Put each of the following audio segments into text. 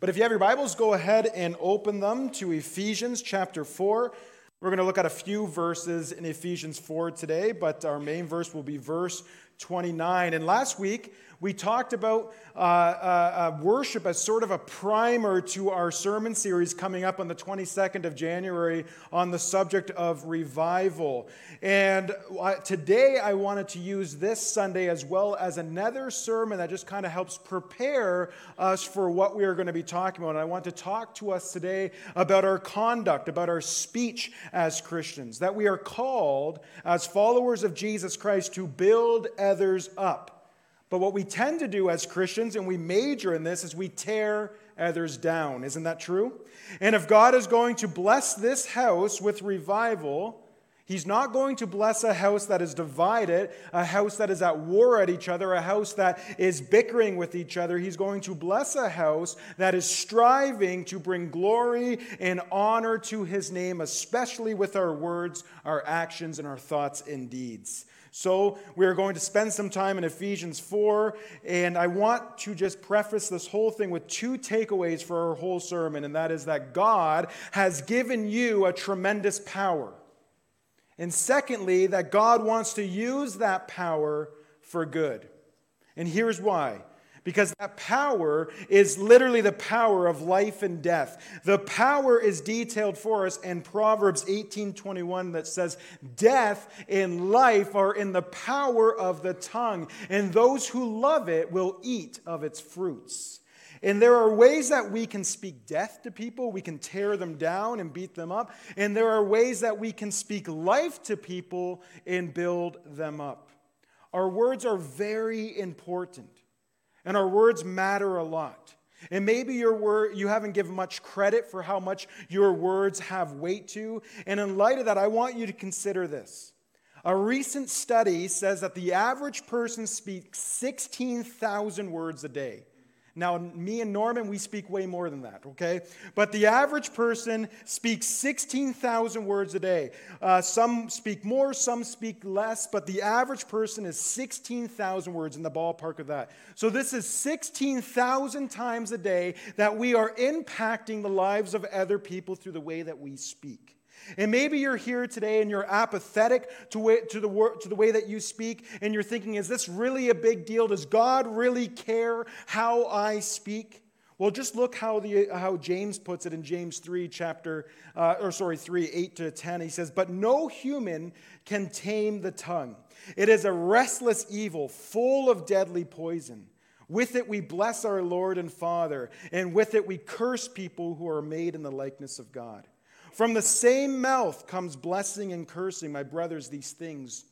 But if you have your Bibles, go ahead and open them to Ephesians chapter 4. We're going to look at a few verses in Ephesians 4 today, but our main verse will be verse 29. And last week, we talked about uh, uh, uh, worship as sort of a primer to our sermon series coming up on the 22nd of January on the subject of revival. And uh, today I wanted to use this Sunday as well as another sermon that just kind of helps prepare us for what we are going to be talking about. And I want to talk to us today about our conduct, about our speech as Christians, that we are called as followers of Jesus Christ to build others up. But what we tend to do as Christians, and we major in this, is we tear others down. Isn't that true? And if God is going to bless this house with revival, He's not going to bless a house that is divided, a house that is at war at each other, a house that is bickering with each other. He's going to bless a house that is striving to bring glory and honor to his name, especially with our words, our actions, and our thoughts and deeds. So, we are going to spend some time in Ephesians 4, and I want to just preface this whole thing with two takeaways for our whole sermon, and that is that God has given you a tremendous power. And secondly, that God wants to use that power for good. And here's why because that power is literally the power of life and death. The power is detailed for us in Proverbs 18:21 that says, "Death and life are in the power of the tongue, and those who love it will eat of its fruits." And there are ways that we can speak death to people. We can tear them down and beat them up. And there are ways that we can speak life to people and build them up. Our words are very important. And our words matter a lot. And maybe your word, you haven't given much credit for how much your words have weight to. And in light of that, I want you to consider this. A recent study says that the average person speaks 16,000 words a day. Now, me and Norman, we speak way more than that, okay? But the average person speaks 16,000 words a day. Uh, some speak more, some speak less, but the average person is 16,000 words in the ballpark of that. So, this is 16,000 times a day that we are impacting the lives of other people through the way that we speak. And maybe you're here today and you're apathetic to, way, to, the, to the way that you speak, and you're thinking, is this really a big deal? Does God really care how I speak? Well, just look how, the, how James puts it in James 3, chapter, uh, or sorry, 3, 8 to 10. He says, But no human can tame the tongue. It is a restless evil, full of deadly poison. With it we bless our Lord and Father, and with it we curse people who are made in the likeness of God. From the same mouth comes blessing and cursing. My brothers, these things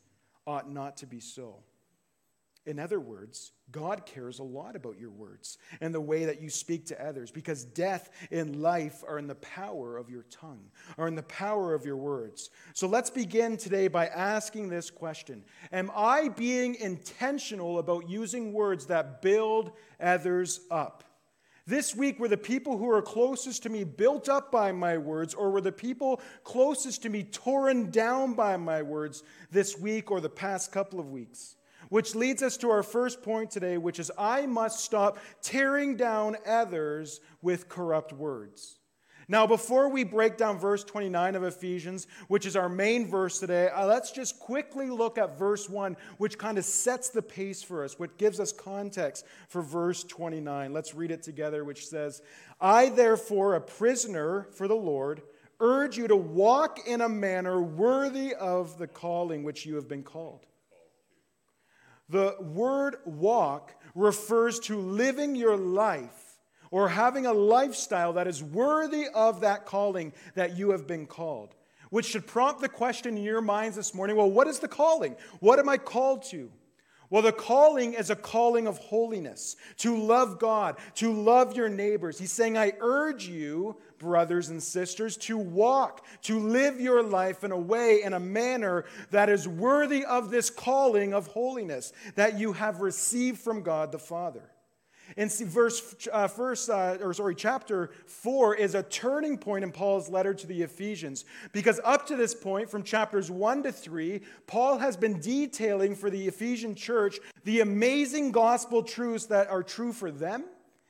ought not to be so. In other words, God cares a lot about your words and the way that you speak to others because death and life are in the power of your tongue, are in the power of your words. So let's begin today by asking this question Am I being intentional about using words that build others up? This week, were the people who are closest to me built up by my words, or were the people closest to me torn down by my words this week or the past couple of weeks? Which leads us to our first point today, which is I must stop tearing down others with corrupt words. Now, before we break down verse 29 of Ephesians, which is our main verse today, uh, let's just quickly look at verse 1, which kind of sets the pace for us, which gives us context for verse 29. Let's read it together, which says, I, therefore, a prisoner for the Lord, urge you to walk in a manner worthy of the calling which you have been called. The word walk refers to living your life or having a lifestyle that is worthy of that calling that you have been called. Which should prompt the question in your minds this morning well, what is the calling? What am I called to? Well, the calling is a calling of holiness, to love God, to love your neighbors. He's saying, I urge you, brothers and sisters, to walk, to live your life in a way, in a manner that is worthy of this calling of holiness that you have received from God the Father. And see, verse, uh, first, uh, or sorry, chapter four is a turning point in Paul's letter to the Ephesians. Because up to this point, from chapters one to three, Paul has been detailing for the Ephesian church the amazing gospel truths that are true for them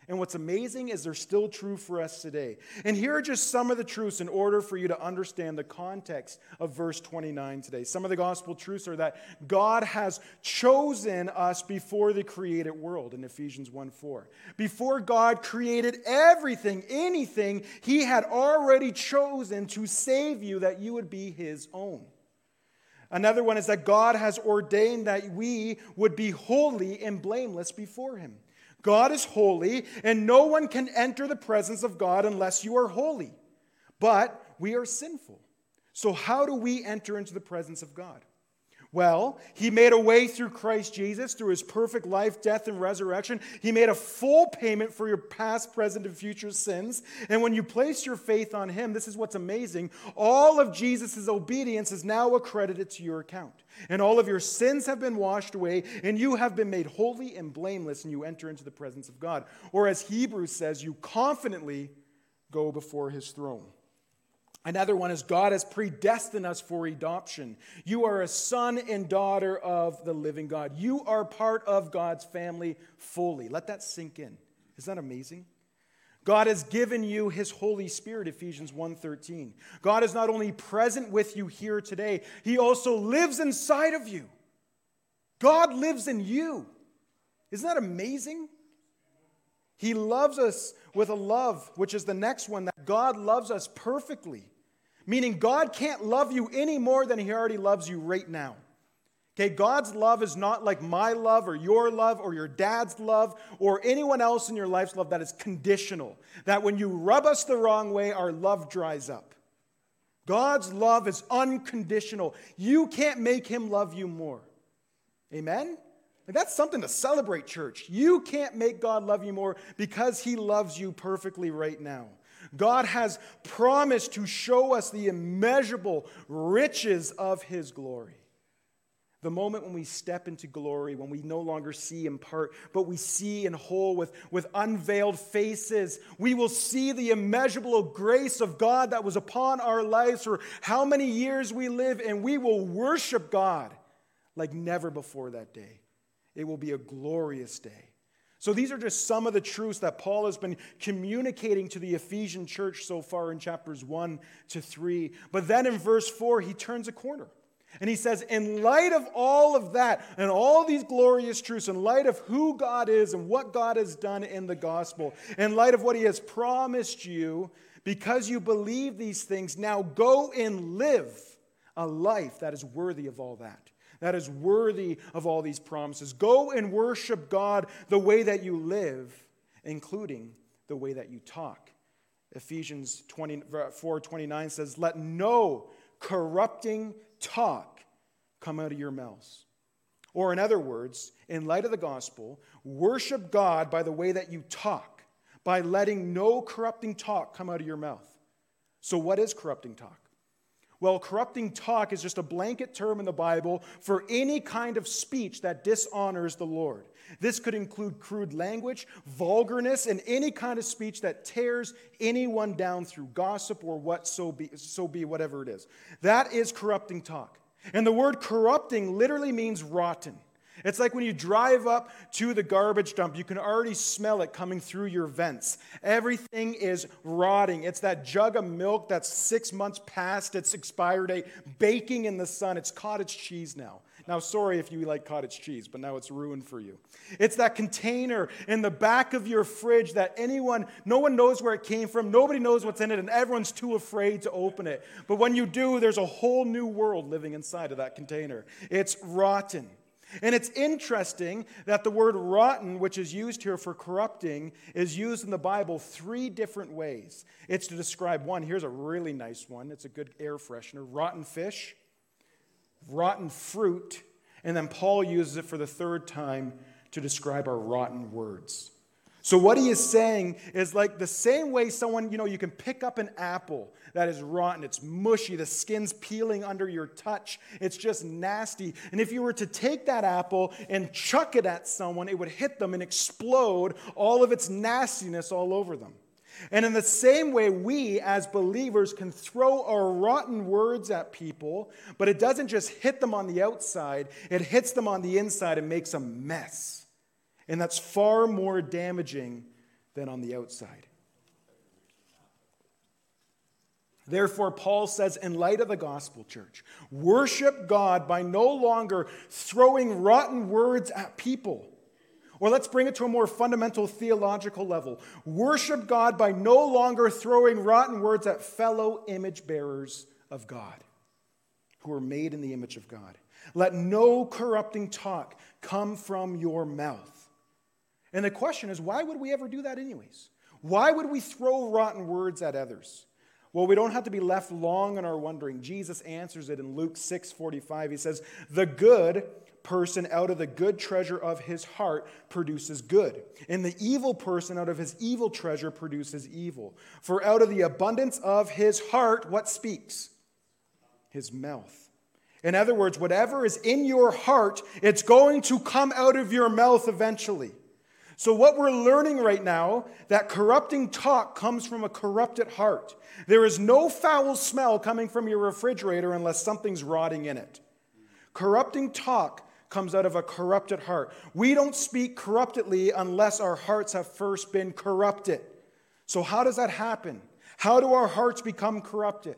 And what's amazing is they're still true for us today. And here are just some of the truths in order for you to understand the context of verse 29 today. Some of the gospel truths are that God has chosen us before the created world in Ephesians 1 4. Before God created everything, anything, He had already chosen to save you that you would be His own. Another one is that God has ordained that we would be holy and blameless before Him. God is holy, and no one can enter the presence of God unless you are holy. But we are sinful. So, how do we enter into the presence of God? Well, he made a way through Christ Jesus, through his perfect life, death, and resurrection. He made a full payment for your past, present, and future sins. And when you place your faith on him, this is what's amazing all of Jesus' obedience is now accredited to your account. And all of your sins have been washed away, and you have been made holy and blameless, and you enter into the presence of God. Or as Hebrews says, you confidently go before his throne. Another one is God has predestined us for adoption. You are a son and daughter of the living God. You are part of God's family fully. Let that sink in. Isn't that amazing? God has given you his Holy Spirit, Ephesians 1:13. God is not only present with you here today, he also lives inside of you. God lives in you. Isn't that amazing? He loves us with a love, which is the next one, that God loves us perfectly. Meaning, God can't love you any more than He already loves you right now. Okay, God's love is not like my love or your love or your dad's love or anyone else in your life's love that is conditional. That when you rub us the wrong way, our love dries up. God's love is unconditional. You can't make Him love you more. Amen? Like that's something to celebrate, church. You can't make God love you more because He loves you perfectly right now. God has promised to show us the immeasurable riches of His glory. The moment when we step into glory, when we no longer see in part, but we see in whole with, with unveiled faces, we will see the immeasurable grace of God that was upon our lives for how many years we live, and we will worship God like never before that day. It will be a glorious day. So these are just some of the truths that Paul has been communicating to the Ephesian church so far in chapters 1 to 3. But then in verse 4, he turns a corner. And he says, in light of all of that and all these glorious truths, in light of who God is and what God has done in the gospel, in light of what he has promised you, because you believe these things, now go and live a life that is worthy of all that that is worthy of all these promises. Go and worship God the way that you live, including the way that you talk. Ephesians 20, 4 29 says, Let no corrupting talk come out of your mouths. Or, in other words, in light of the gospel, worship God by the way that you talk, by letting no corrupting talk come out of your mouth. So, what is corrupting talk? Well, corrupting talk is just a blanket term in the Bible for any kind of speech that dishonors the Lord. This could include crude language, vulgarness, and any kind of speech that tears anyone down through gossip or what so be, so be whatever it is. That is corrupting talk. And the word corrupting literally means rotten. It's like when you drive up to the garbage dump, you can already smell it coming through your vents. Everything is rotting. It's that jug of milk that's six months past its expiry date, baking in the sun. It's cottage cheese now. Now, sorry if you like cottage cheese, but now it's ruined for you. It's that container in the back of your fridge that anyone, no one knows where it came from, nobody knows what's in it, and everyone's too afraid to open it. But when you do, there's a whole new world living inside of that container. It's rotten. And it's interesting that the word rotten, which is used here for corrupting, is used in the Bible three different ways. It's to describe one. Here's a really nice one. It's a good air freshener rotten fish, rotten fruit, and then Paul uses it for the third time to describe our rotten words. So, what he is saying is like the same way someone, you know, you can pick up an apple that is rotten, it's mushy, the skin's peeling under your touch, it's just nasty. And if you were to take that apple and chuck it at someone, it would hit them and explode all of its nastiness all over them. And in the same way, we as believers can throw our rotten words at people, but it doesn't just hit them on the outside, it hits them on the inside and makes a mess. And that's far more damaging than on the outside. Therefore, Paul says, in light of the gospel, church, worship God by no longer throwing rotten words at people. Or let's bring it to a more fundamental theological level. Worship God by no longer throwing rotten words at fellow image bearers of God who are made in the image of God. Let no corrupting talk come from your mouth. And the question is, why would we ever do that, anyways? Why would we throw rotten words at others? Well, we don't have to be left long in our wondering. Jesus answers it in Luke 6 45. He says, The good person out of the good treasure of his heart produces good, and the evil person out of his evil treasure produces evil. For out of the abundance of his heart, what speaks? His mouth. In other words, whatever is in your heart, it's going to come out of your mouth eventually. So, what we're learning right now, that corrupting talk comes from a corrupted heart. There is no foul smell coming from your refrigerator unless something's rotting in it. Corrupting talk comes out of a corrupted heart. We don't speak corruptedly unless our hearts have first been corrupted. So, how does that happen? How do our hearts become corrupted?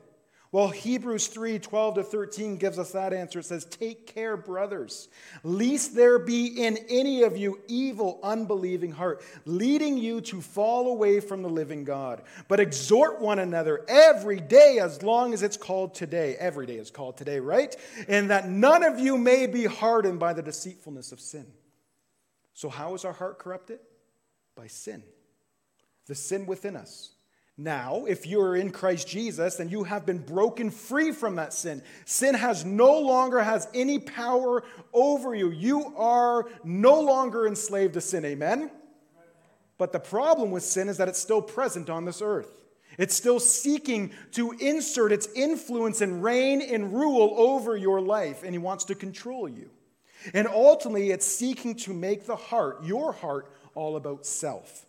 Well, Hebrews 3 12 to 13 gives us that answer. It says, Take care, brothers, lest there be in any of you evil, unbelieving heart, leading you to fall away from the living God. But exhort one another every day as long as it's called today. Every day is called today, right? And that none of you may be hardened by the deceitfulness of sin. So, how is our heart corrupted? By sin, the sin within us. Now, if you are in Christ Jesus, then you have been broken free from that sin. Sin has no longer has any power over you. You are no longer enslaved to sin. Amen. But the problem with sin is that it's still present on this earth. It's still seeking to insert its influence and reign and rule over your life, and he wants to control you. And ultimately, it's seeking to make the heart, your heart, all about self.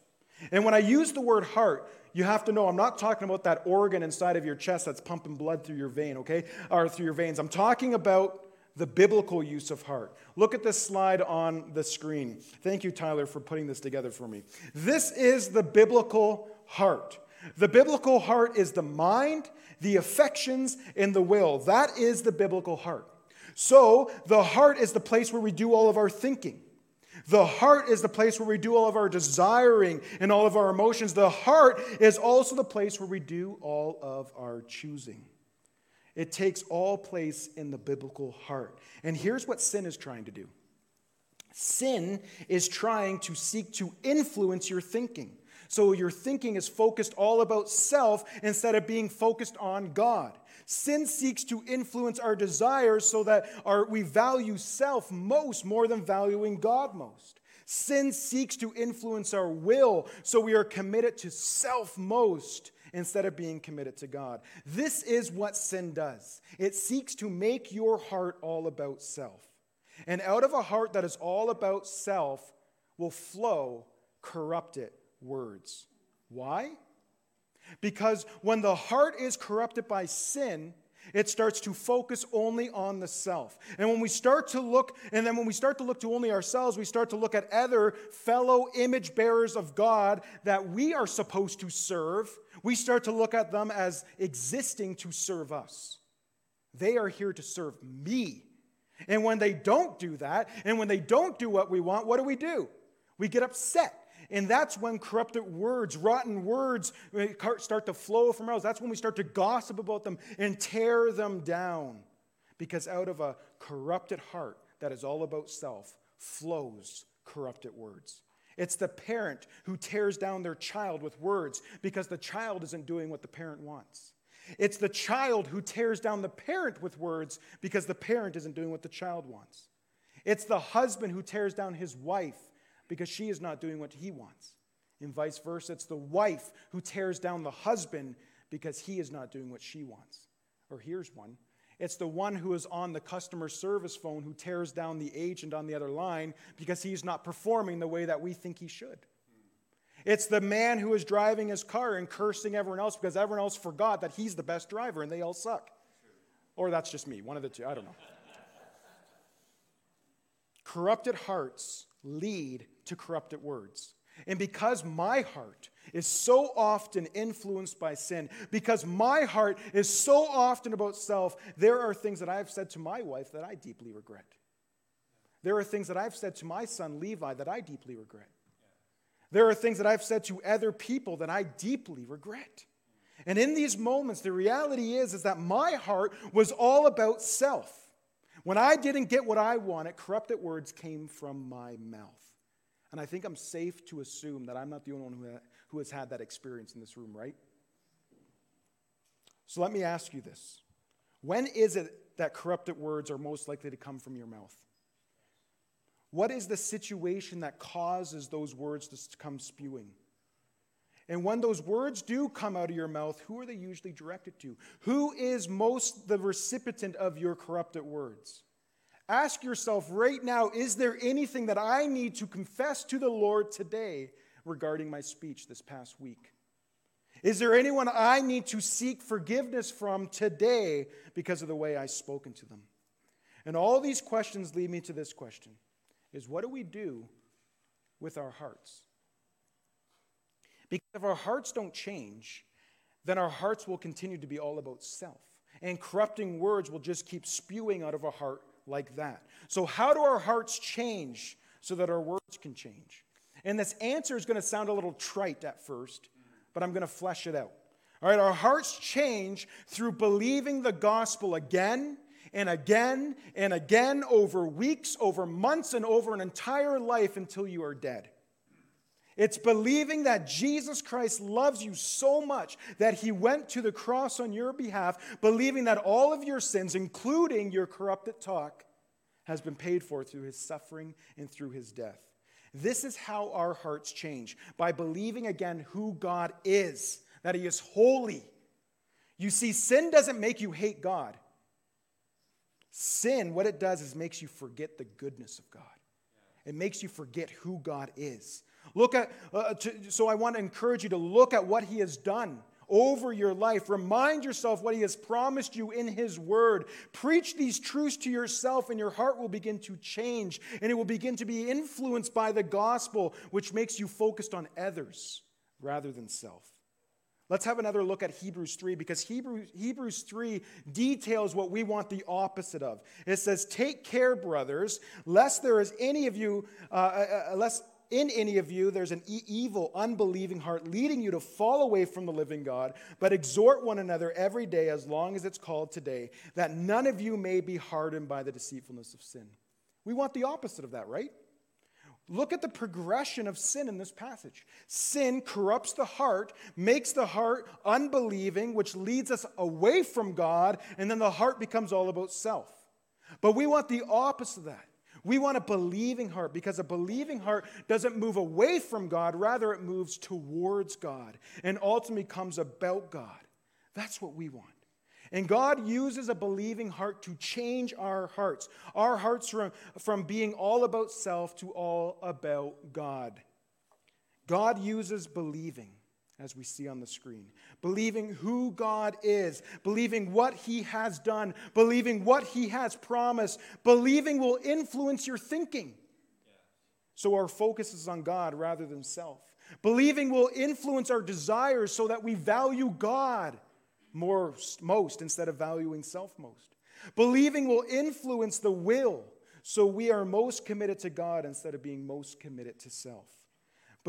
And when I use the word heart, you have to know I'm not talking about that organ inside of your chest that's pumping blood through your vein, okay? Or through your veins. I'm talking about the biblical use of heart. Look at this slide on the screen. Thank you, Tyler, for putting this together for me. This is the biblical heart. The biblical heart is the mind, the affections, and the will. That is the biblical heart. So, the heart is the place where we do all of our thinking. The heart is the place where we do all of our desiring and all of our emotions. The heart is also the place where we do all of our choosing. It takes all place in the biblical heart. And here's what sin is trying to do sin is trying to seek to influence your thinking. So your thinking is focused all about self instead of being focused on God. Sin seeks to influence our desires so that our, we value self most more than valuing God most. Sin seeks to influence our will so we are committed to self most instead of being committed to God. This is what sin does it seeks to make your heart all about self. And out of a heart that is all about self will flow corrupted words. Why? Because when the heart is corrupted by sin, it starts to focus only on the self. And when we start to look, and then when we start to look to only ourselves, we start to look at other fellow image bearers of God that we are supposed to serve. We start to look at them as existing to serve us. They are here to serve me. And when they don't do that, and when they don't do what we want, what do we do? We get upset. And that's when corrupted words, rotten words eh, start to flow from mouths. That's when we start to gossip about them and tear them down. Because out of a corrupted heart that is all about self flows corrupted words. It's the parent who tears down their child with words because the child isn't doing what the parent wants. It's the child who tears down the parent with words because the parent isn't doing what the child wants. It's the husband who tears down his wife because she is not doing what he wants. And vice versa, it's the wife who tears down the husband because he is not doing what she wants. Or here's one it's the one who is on the customer service phone who tears down the agent on the other line because he's not performing the way that we think he should. It's the man who is driving his car and cursing everyone else because everyone else forgot that he's the best driver and they all suck. Or that's just me, one of the two, I don't know. Corrupted hearts lead to corrupted words. And because my heart is so often influenced by sin, because my heart is so often about self, there are things that I've said to my wife that I deeply regret. There are things that I've said to my son Levi that I deeply regret. There are things that I've said to other people that I deeply regret. And in these moments, the reality is, is that my heart was all about self. When I didn't get what I wanted, corrupted words came from my mouth. And I think I'm safe to assume that I'm not the only one who, ha- who has had that experience in this room, right? So let me ask you this When is it that corrupted words are most likely to come from your mouth? What is the situation that causes those words to come spewing? And when those words do come out of your mouth, who are they usually directed to? Who is most the recipient of your corrupted words? Ask yourself right now is there anything that I need to confess to the Lord today regarding my speech this past week? Is there anyone I need to seek forgiveness from today because of the way I've spoken to them? And all these questions lead me to this question is what do we do with our hearts? Because if our hearts don't change, then our hearts will continue to be all about self. And corrupting words will just keep spewing out of our heart like that. So, how do our hearts change so that our words can change? And this answer is going to sound a little trite at first, but I'm going to flesh it out. All right, our hearts change through believing the gospel again and again and again over weeks, over months, and over an entire life until you are dead. It's believing that Jesus Christ loves you so much that he went to the cross on your behalf, believing that all of your sins, including your corrupted talk, has been paid for through his suffering and through his death. This is how our hearts change by believing again who God is, that he is holy. You see, sin doesn't make you hate God. Sin, what it does is makes you forget the goodness of God. It makes you forget who God is. Look at, uh, to, so I want to encourage you to look at what He has done over your life. Remind yourself what He has promised you in His Word. Preach these truths to yourself, and your heart will begin to change, and it will begin to be influenced by the gospel, which makes you focused on others rather than self. Let's have another look at Hebrews 3 because Hebrews, Hebrews 3 details what we want the opposite of. It says, Take care, brothers, lest there is any of you, uh, uh, uh lest in any of you there's an evil, unbelieving heart leading you to fall away from the living God, but exhort one another every day as long as it's called today, that none of you may be hardened by the deceitfulness of sin. We want the opposite of that, right? Look at the progression of sin in this passage. Sin corrupts the heart, makes the heart unbelieving, which leads us away from God, and then the heart becomes all about self. But we want the opposite of that. We want a believing heart because a believing heart doesn't move away from God, rather, it moves towards God and ultimately comes about God. That's what we want. And God uses a believing heart to change our hearts, our hearts from, from being all about self to all about God. God uses believing as we see on the screen. Believing who God is, believing what He has done, believing what He has promised, believing will influence your thinking. So our focus is on God rather than self. Believing will influence our desires so that we value God most, most instead of valuing self most. Believing will influence the will so we are most committed to God instead of being most committed to self.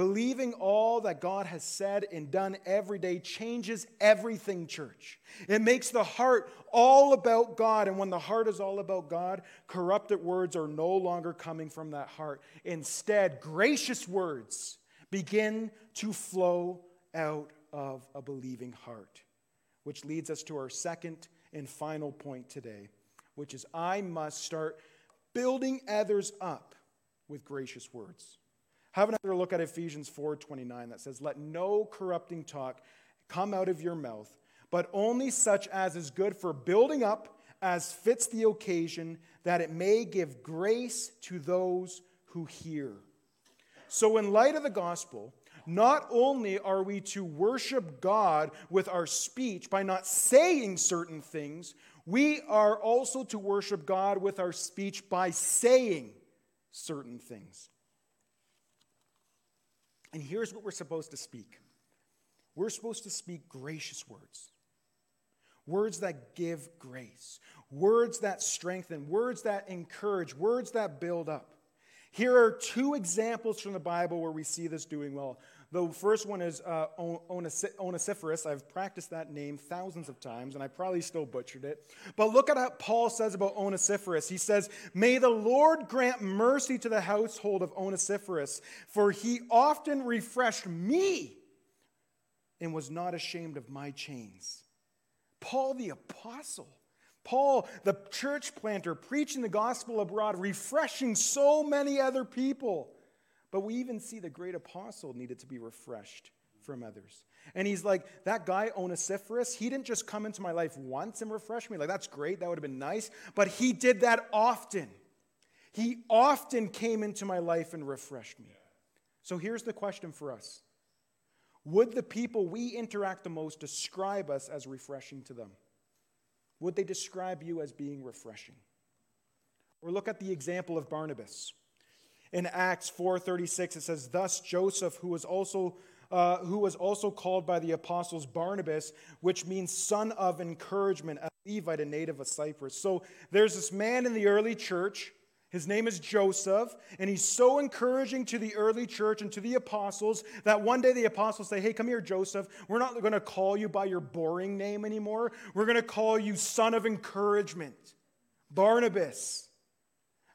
Believing all that God has said and done every day changes everything, church. It makes the heart all about God. And when the heart is all about God, corrupted words are no longer coming from that heart. Instead, gracious words begin to flow out of a believing heart. Which leads us to our second and final point today, which is I must start building others up with gracious words. Have another look at Ephesians 4:29 that says, "Let no corrupting talk come out of your mouth, but only such as is good for building up as fits the occasion, that it may give grace to those who hear." So in light of the gospel, not only are we to worship God with our speech by not saying certain things, we are also to worship God with our speech by saying certain things. And here's what we're supposed to speak. We're supposed to speak gracious words, words that give grace, words that strengthen, words that encourage, words that build up. Here are two examples from the Bible where we see this doing well. The first one is uh, Onesiphorus. I've practiced that name thousands of times, and I probably still butchered it. But look at what Paul says about Onesiphorus. He says, May the Lord grant mercy to the household of Onesiphorus, for he often refreshed me and was not ashamed of my chains. Paul the apostle. Paul, the church planter, preaching the gospel abroad, refreshing so many other people. But we even see the great apostle needed to be refreshed from others. And he's like, that guy, Onesiphorus, he didn't just come into my life once and refresh me. Like, that's great. That would have been nice. But he did that often. He often came into my life and refreshed me. So here's the question for us Would the people we interact the most describe us as refreshing to them? Would they describe you as being refreshing? Or look at the example of Barnabas. In Acts 4:36 it says thus Joseph who was also uh, who was also called by the apostles Barnabas, which means son of encouragement, a Levite, a native of Cyprus. So there's this man in the early church. His name is Joseph, and he's so encouraging to the early church and to the apostles that one day the apostles say, Hey, come here, Joseph. We're not going to call you by your boring name anymore. We're going to call you son of encouragement, Barnabas.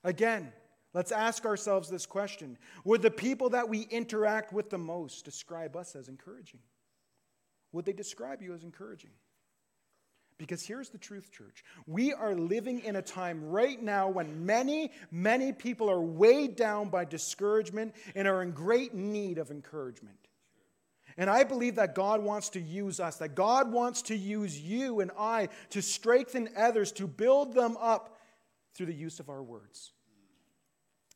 Again, Let's ask ourselves this question Would the people that we interact with the most describe us as encouraging? Would they describe you as encouraging? Because here's the truth, church. We are living in a time right now when many, many people are weighed down by discouragement and are in great need of encouragement. And I believe that God wants to use us, that God wants to use you and I to strengthen others, to build them up through the use of our words.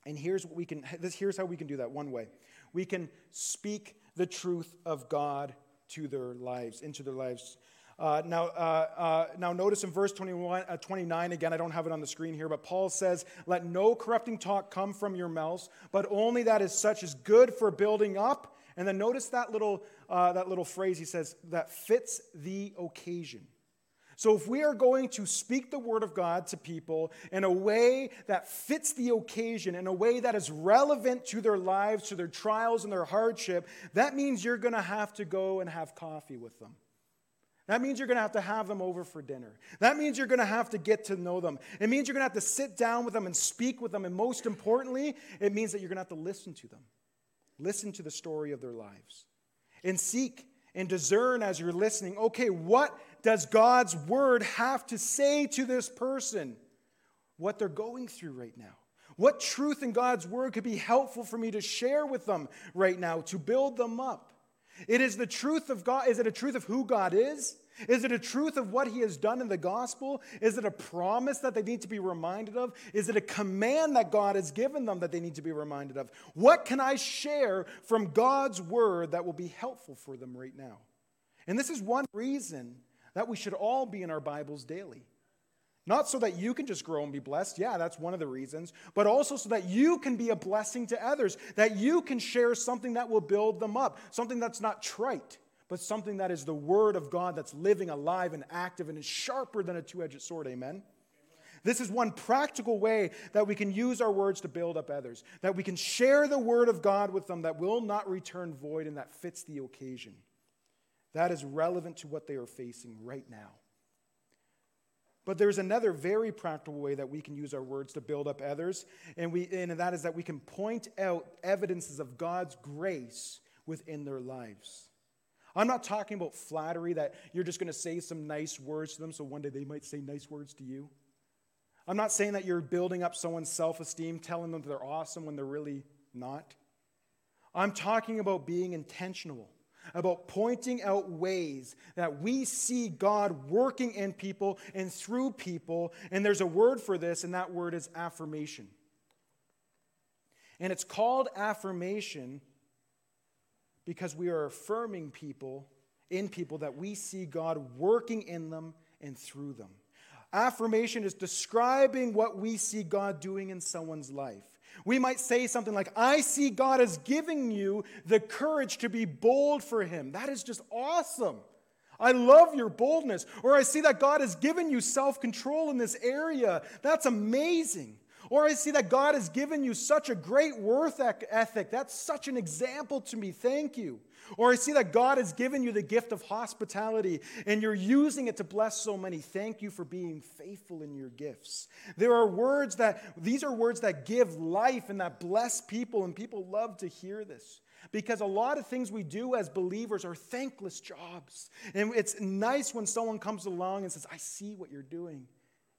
And here's what we can this here's how we can do that one way. We can speak the truth of God to their lives, into their lives. Uh, now, uh, uh, now notice in verse 21, uh, 29, again, I don't have it on the screen here, but Paul says, Let no corrupting talk come from your mouths, but only that is such as good for building up. And then notice that little, uh, that little phrase he says, that fits the occasion. So, if we are going to speak the word of God to people in a way that fits the occasion, in a way that is relevant to their lives, to their trials and their hardship, that means you're going to have to go and have coffee with them. That means you're going to have to have them over for dinner. That means you're going to have to get to know them. It means you're going to have to sit down with them and speak with them. And most importantly, it means that you're going to have to listen to them. Listen to the story of their lives. And seek and discern as you're listening okay, what does God's word have to say to this person? What they're going through right now. What truth in God's word could be helpful for me to share with them right now to build them up? It is the truth of God. Is it a truth of who God is? Is it a truth of what he has done in the gospel? Is it a promise that they need to be reminded of? Is it a command that God has given them that they need to be reminded of? What can I share from God's word that will be helpful for them right now? And this is one reason that we should all be in our Bibles daily. Not so that you can just grow and be blessed. Yeah, that's one of the reasons. But also so that you can be a blessing to others, that you can share something that will build them up, something that's not trite, but something that is the Word of God that's living, alive, and active, and is sharper than a two edged sword. Amen? This is one practical way that we can use our words to build up others, that we can share the Word of God with them that will not return void and that fits the occasion. That is relevant to what they are facing right now. But there's another very practical way that we can use our words to build up others, and, we, and that is that we can point out evidences of God's grace within their lives. I'm not talking about flattery that you're just going to say some nice words to them so one day they might say nice words to you. I'm not saying that you're building up someone's self esteem, telling them they're awesome when they're really not. I'm talking about being intentional about pointing out ways that we see God working in people and through people. And there's a word for this, and that word is affirmation. And it's called affirmation because we are affirming people in people that we see God working in them and through them. Affirmation is describing what we see God doing in someone's life. We might say something like, I see God as giving you the courage to be bold for Him. That is just awesome. I love your boldness. Or I see that God has given you self control in this area. That's amazing. Or I see that God has given you such a great worth ethic. That's such an example to me. Thank you. Or I see that God has given you the gift of hospitality and you're using it to bless so many. Thank you for being faithful in your gifts. There are words that, these are words that give life and that bless people, and people love to hear this. Because a lot of things we do as believers are thankless jobs. And it's nice when someone comes along and says, I see what you're doing.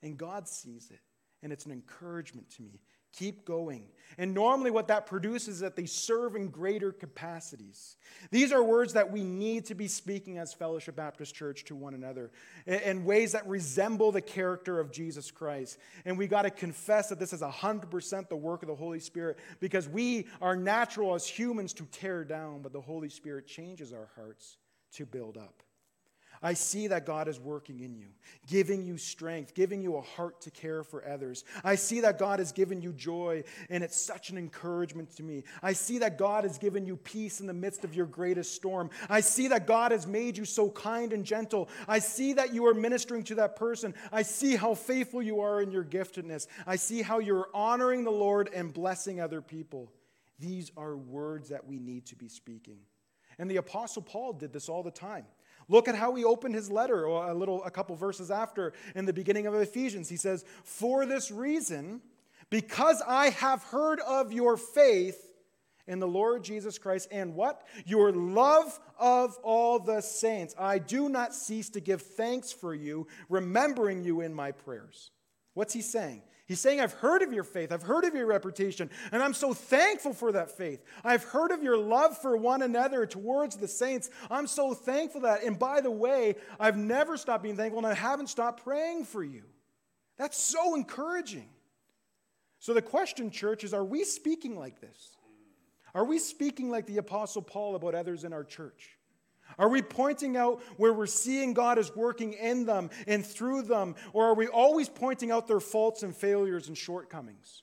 And God sees it. And it's an encouragement to me. Keep going. And normally, what that produces is that they serve in greater capacities. These are words that we need to be speaking as Fellowship Baptist Church to one another in ways that resemble the character of Jesus Christ. And we got to confess that this is 100% the work of the Holy Spirit because we are natural as humans to tear down, but the Holy Spirit changes our hearts to build up. I see that God is working in you, giving you strength, giving you a heart to care for others. I see that God has given you joy, and it's such an encouragement to me. I see that God has given you peace in the midst of your greatest storm. I see that God has made you so kind and gentle. I see that you are ministering to that person. I see how faithful you are in your giftedness. I see how you're honoring the Lord and blessing other people. These are words that we need to be speaking. And the Apostle Paul did this all the time. Look at how he opened his letter uh, a little a couple verses after in the beginning of Ephesians. He says, "For this reason, because I have heard of your faith in the Lord Jesus Christ and what? Your love of all the saints, I do not cease to give thanks for you, remembering you in my prayers." What's he saying? He's saying, I've heard of your faith, I've heard of your reputation, and I'm so thankful for that faith. I've heard of your love for one another towards the saints. I'm so thankful that. And by the way, I've never stopped being thankful, and I haven't stopped praying for you. That's so encouraging. So the question, church, is are we speaking like this? Are we speaking like the Apostle Paul about others in our church? Are we pointing out where we're seeing God is working in them and through them? Or are we always pointing out their faults and failures and shortcomings?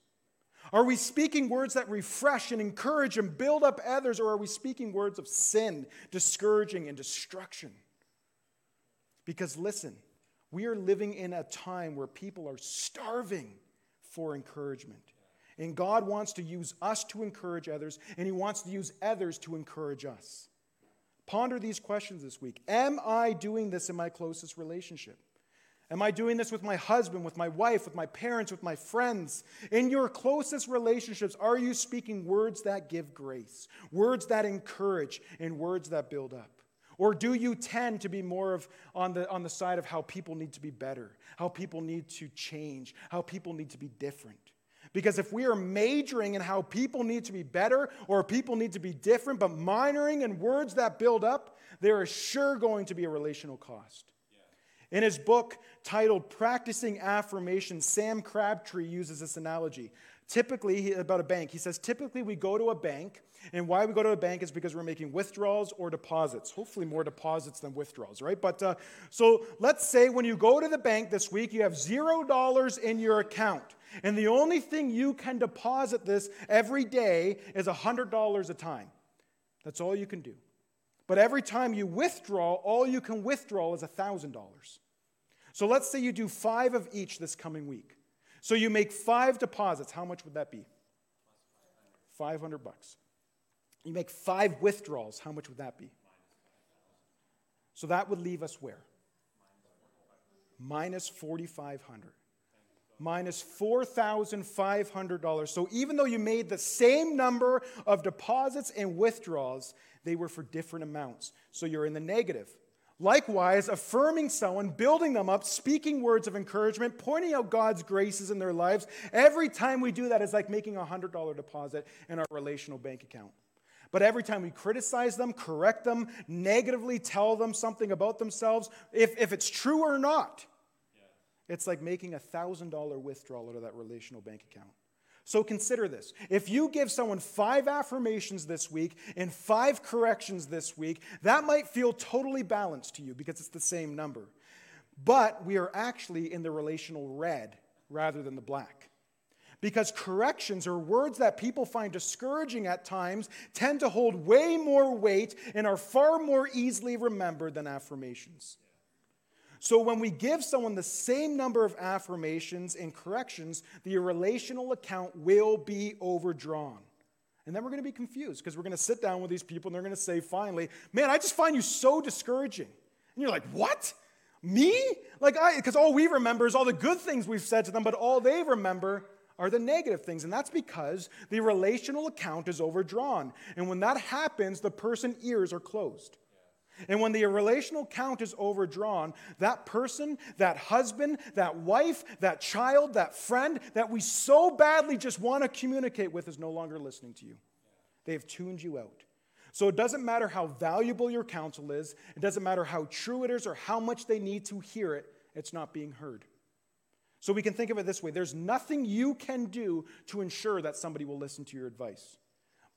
Are we speaking words that refresh and encourage and build up others? Or are we speaking words of sin, discouraging, and destruction? Because listen, we are living in a time where people are starving for encouragement. And God wants to use us to encourage others, and He wants to use others to encourage us. Ponder these questions this week. Am I doing this in my closest relationship? Am I doing this with my husband, with my wife, with my parents, with my friends? In your closest relationships, are you speaking words that give grace, words that encourage, and words that build up? Or do you tend to be more of on the, on the side of how people need to be better, how people need to change, how people need to be different? Because if we are majoring in how people need to be better or people need to be different, but minoring in words that build up, there is sure going to be a relational cost. In his book titled Practicing Affirmation, Sam Crabtree uses this analogy. Typically, about a bank, he says, typically we go to a bank, and why we go to a bank is because we're making withdrawals or deposits. Hopefully, more deposits than withdrawals, right? But uh, so let's say when you go to the bank this week, you have zero dollars in your account. And the only thing you can deposit this every day is $100 a time. That's all you can do. But every time you withdraw, all you can withdraw is $1,000. So let's say you do five of each this coming week. So you make five deposits. How much would that be? 500 bucks. You make five withdrawals. How much would that be? So that would leave us where? Minus 4,500 minus $4,500. So even though you made the same number of deposits and withdrawals, they were for different amounts. So you're in the negative. Likewise, affirming someone, building them up, speaking words of encouragement, pointing out God's graces in their lives, every time we do that is like making a $100 deposit in our relational bank account. But every time we criticize them, correct them, negatively tell them something about themselves, if, if it's true or not, it's like making a $1,000 withdrawal out of that relational bank account. So consider this. If you give someone five affirmations this week and five corrections this week, that might feel totally balanced to you because it's the same number. But we are actually in the relational red rather than the black. because corrections or words that people find discouraging at times tend to hold way more weight and are far more easily remembered than affirmations. So, when we give someone the same number of affirmations and corrections, the relational account will be overdrawn. And then we're going to be confused because we're going to sit down with these people and they're going to say, finally, man, I just find you so discouraging. And you're like, what? Me? Like, I, because all we remember is all the good things we've said to them, but all they remember are the negative things. And that's because the relational account is overdrawn. And when that happens, the person's ears are closed. And when the relational count is overdrawn, that person, that husband, that wife, that child, that friend that we so badly just want to communicate with is no longer listening to you. They have tuned you out. So it doesn't matter how valuable your counsel is, it doesn't matter how true it is or how much they need to hear it, it's not being heard. So we can think of it this way there's nothing you can do to ensure that somebody will listen to your advice.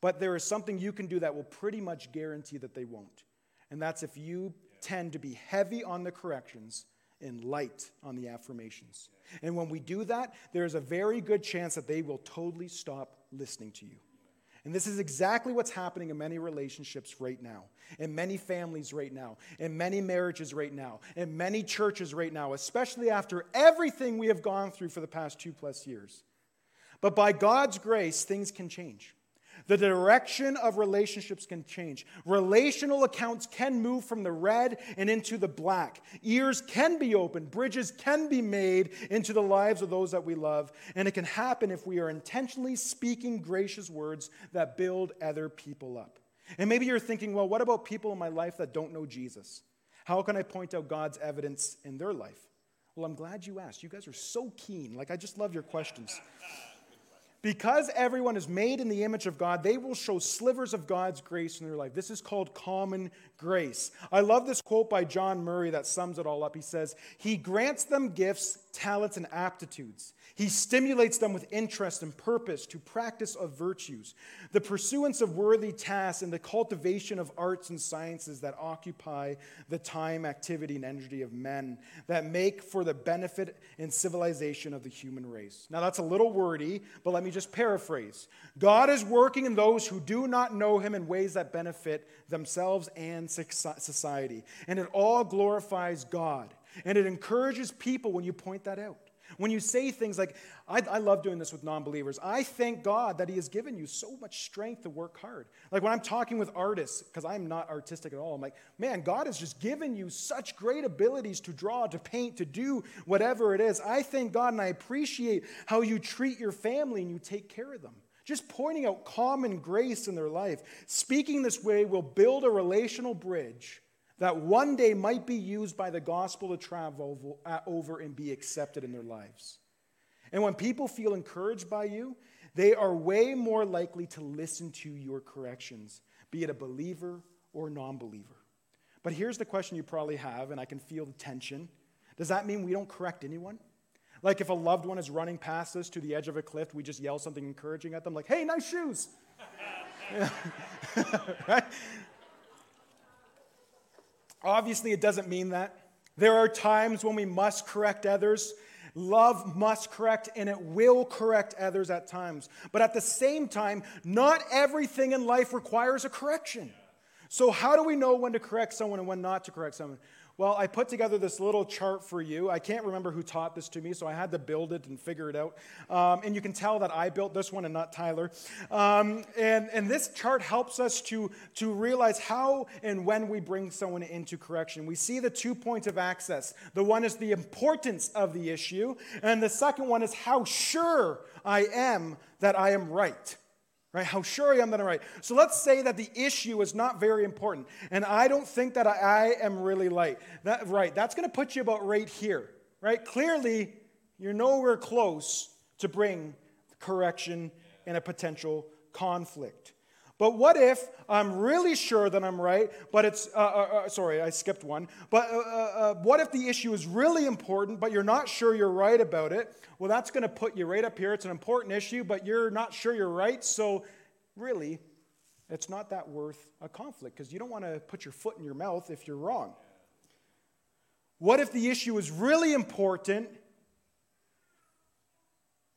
But there is something you can do that will pretty much guarantee that they won't. And that's if you tend to be heavy on the corrections and light on the affirmations. And when we do that, there is a very good chance that they will totally stop listening to you. And this is exactly what's happening in many relationships right now, in many families right now, in many marriages right now, in many churches right now, especially after everything we have gone through for the past two plus years. But by God's grace, things can change. The direction of relationships can change. Relational accounts can move from the red and into the black. Ears can be opened. Bridges can be made into the lives of those that we love. And it can happen if we are intentionally speaking gracious words that build other people up. And maybe you're thinking, well, what about people in my life that don't know Jesus? How can I point out God's evidence in their life? Well, I'm glad you asked. You guys are so keen. Like, I just love your questions. Because everyone is made in the image of God, they will show slivers of God's grace in their life. This is called common grace. I love this quote by John Murray that sums it all up. He says, He grants them gifts, talents, and aptitudes. He stimulates them with interest and purpose to practice of virtues, the pursuance of worthy tasks, and the cultivation of arts and sciences that occupy the time, activity, and energy of men that make for the benefit and civilization of the human race. Now, that's a little wordy, but let me just paraphrase God is working in those who do not know Him in ways that benefit themselves and society. And it all glorifies God. And it encourages people when you point that out. When you say things like, I, I love doing this with non believers, I thank God that He has given you so much strength to work hard. Like when I'm talking with artists, because I'm not artistic at all, I'm like, man, God has just given you such great abilities to draw, to paint, to do whatever it is. I thank God and I appreciate how you treat your family and you take care of them. Just pointing out common grace in their life. Speaking this way will build a relational bridge that one day might be used by the gospel to travel uh, over and be accepted in their lives. And when people feel encouraged by you, they are way more likely to listen to your corrections, be it a believer or non believer. But here's the question you probably have, and I can feel the tension. Does that mean we don't correct anyone? Like if a loved one is running past us to the edge of a cliff, we just yell something encouraging at them, like, hey, nice shoes. right? Obviously, it doesn't mean that. There are times when we must correct others. Love must correct, and it will correct others at times. But at the same time, not everything in life requires a correction. So, how do we know when to correct someone and when not to correct someone? Well, I put together this little chart for you. I can't remember who taught this to me, so I had to build it and figure it out. Um, and you can tell that I built this one and not Tyler. Um, and, and this chart helps us to, to realize how and when we bring someone into correction. We see the two points of access. The one is the importance of the issue, and the second one is how sure I am that I am right right? How sure I am that I'm right. So let's say that the issue is not very important, and I don't think that I, am really light. That, right. That's going to put you about right here, right? Clearly, you're nowhere close to bring correction in a potential conflict. But what if I'm really sure that I'm right, but it's, uh, uh, uh, sorry, I skipped one. But uh, uh, uh, what if the issue is really important, but you're not sure you're right about it? Well, that's going to put you right up here. It's an important issue, but you're not sure you're right. So, really, it's not that worth a conflict because you don't want to put your foot in your mouth if you're wrong. What if the issue is really important,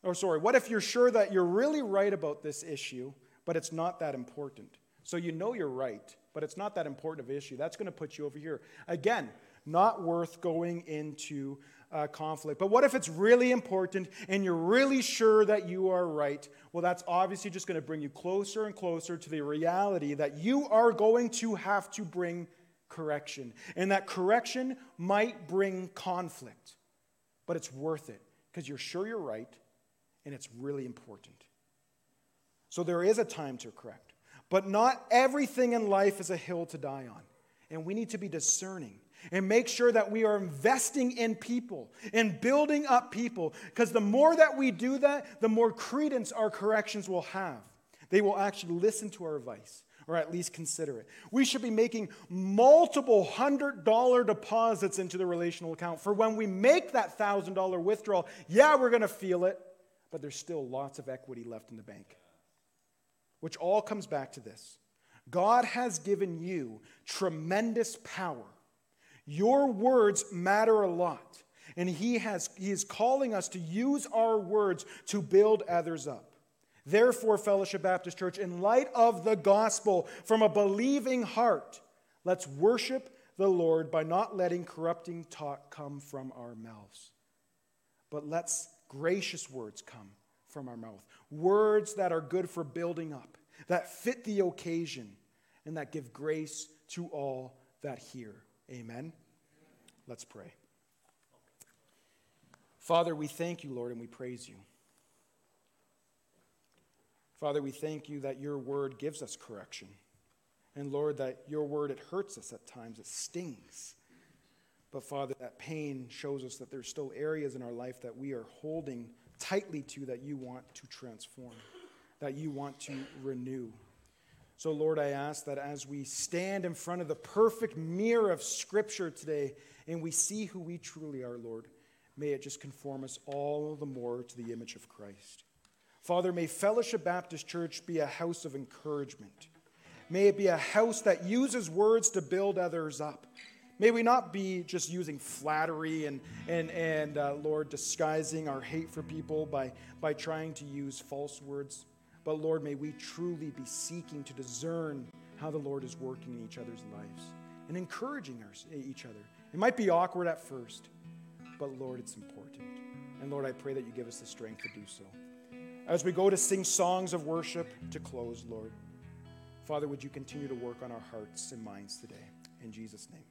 or sorry, what if you're sure that you're really right about this issue, but it's not that important? So you know you're right, but it's not that important of an issue. That's going to put you over here. Again, not worth going into uh, conflict. But what if it's really important and you're really sure that you are right? Well, that's obviously just going to bring you closer and closer to the reality that you are going to have to bring correction. And that correction might bring conflict, but it's worth it because you're sure you're right and it's really important. So there is a time to correct, but not everything in life is a hill to die on. And we need to be discerning and make sure that we are investing in people and building up people. Because the more that we do that, the more credence our corrections will have. They will actually listen to our advice or at least consider it. We should be making multiple hundred dollar deposits into the relational account for when we make that thousand dollar withdrawal. Yeah, we're going to feel it, but there's still lots of equity left in the bank. Which all comes back to this God has given you tremendous power your words matter a lot. And he, has, he is calling us to use our words to build others up. Therefore, Fellowship Baptist Church, in light of the gospel from a believing heart, let's worship the Lord by not letting corrupting talk come from our mouths. But let's gracious words come from our mouth. Words that are good for building up, that fit the occasion, and that give grace to all that hear. Amen. Let's pray. Father, we thank you, Lord, and we praise you. Father, we thank you that your word gives us correction. And Lord, that your word, it hurts us at times, it stings. But Father, that pain shows us that there's still areas in our life that we are holding tightly to that you want to transform, that you want to renew. So, Lord, I ask that as we stand in front of the perfect mirror of Scripture today and we see who we truly are, Lord, may it just conform us all the more to the image of Christ. Father, may Fellowship Baptist Church be a house of encouragement. May it be a house that uses words to build others up. May we not be just using flattery and, and, and uh, Lord, disguising our hate for people by, by trying to use false words. But Lord, may we truly be seeking to discern how the Lord is working in each other's lives and encouraging our, each other. It might be awkward at first, but Lord, it's important. And Lord, I pray that you give us the strength to do so. As we go to sing songs of worship to close, Lord, Father, would you continue to work on our hearts and minds today? In Jesus' name.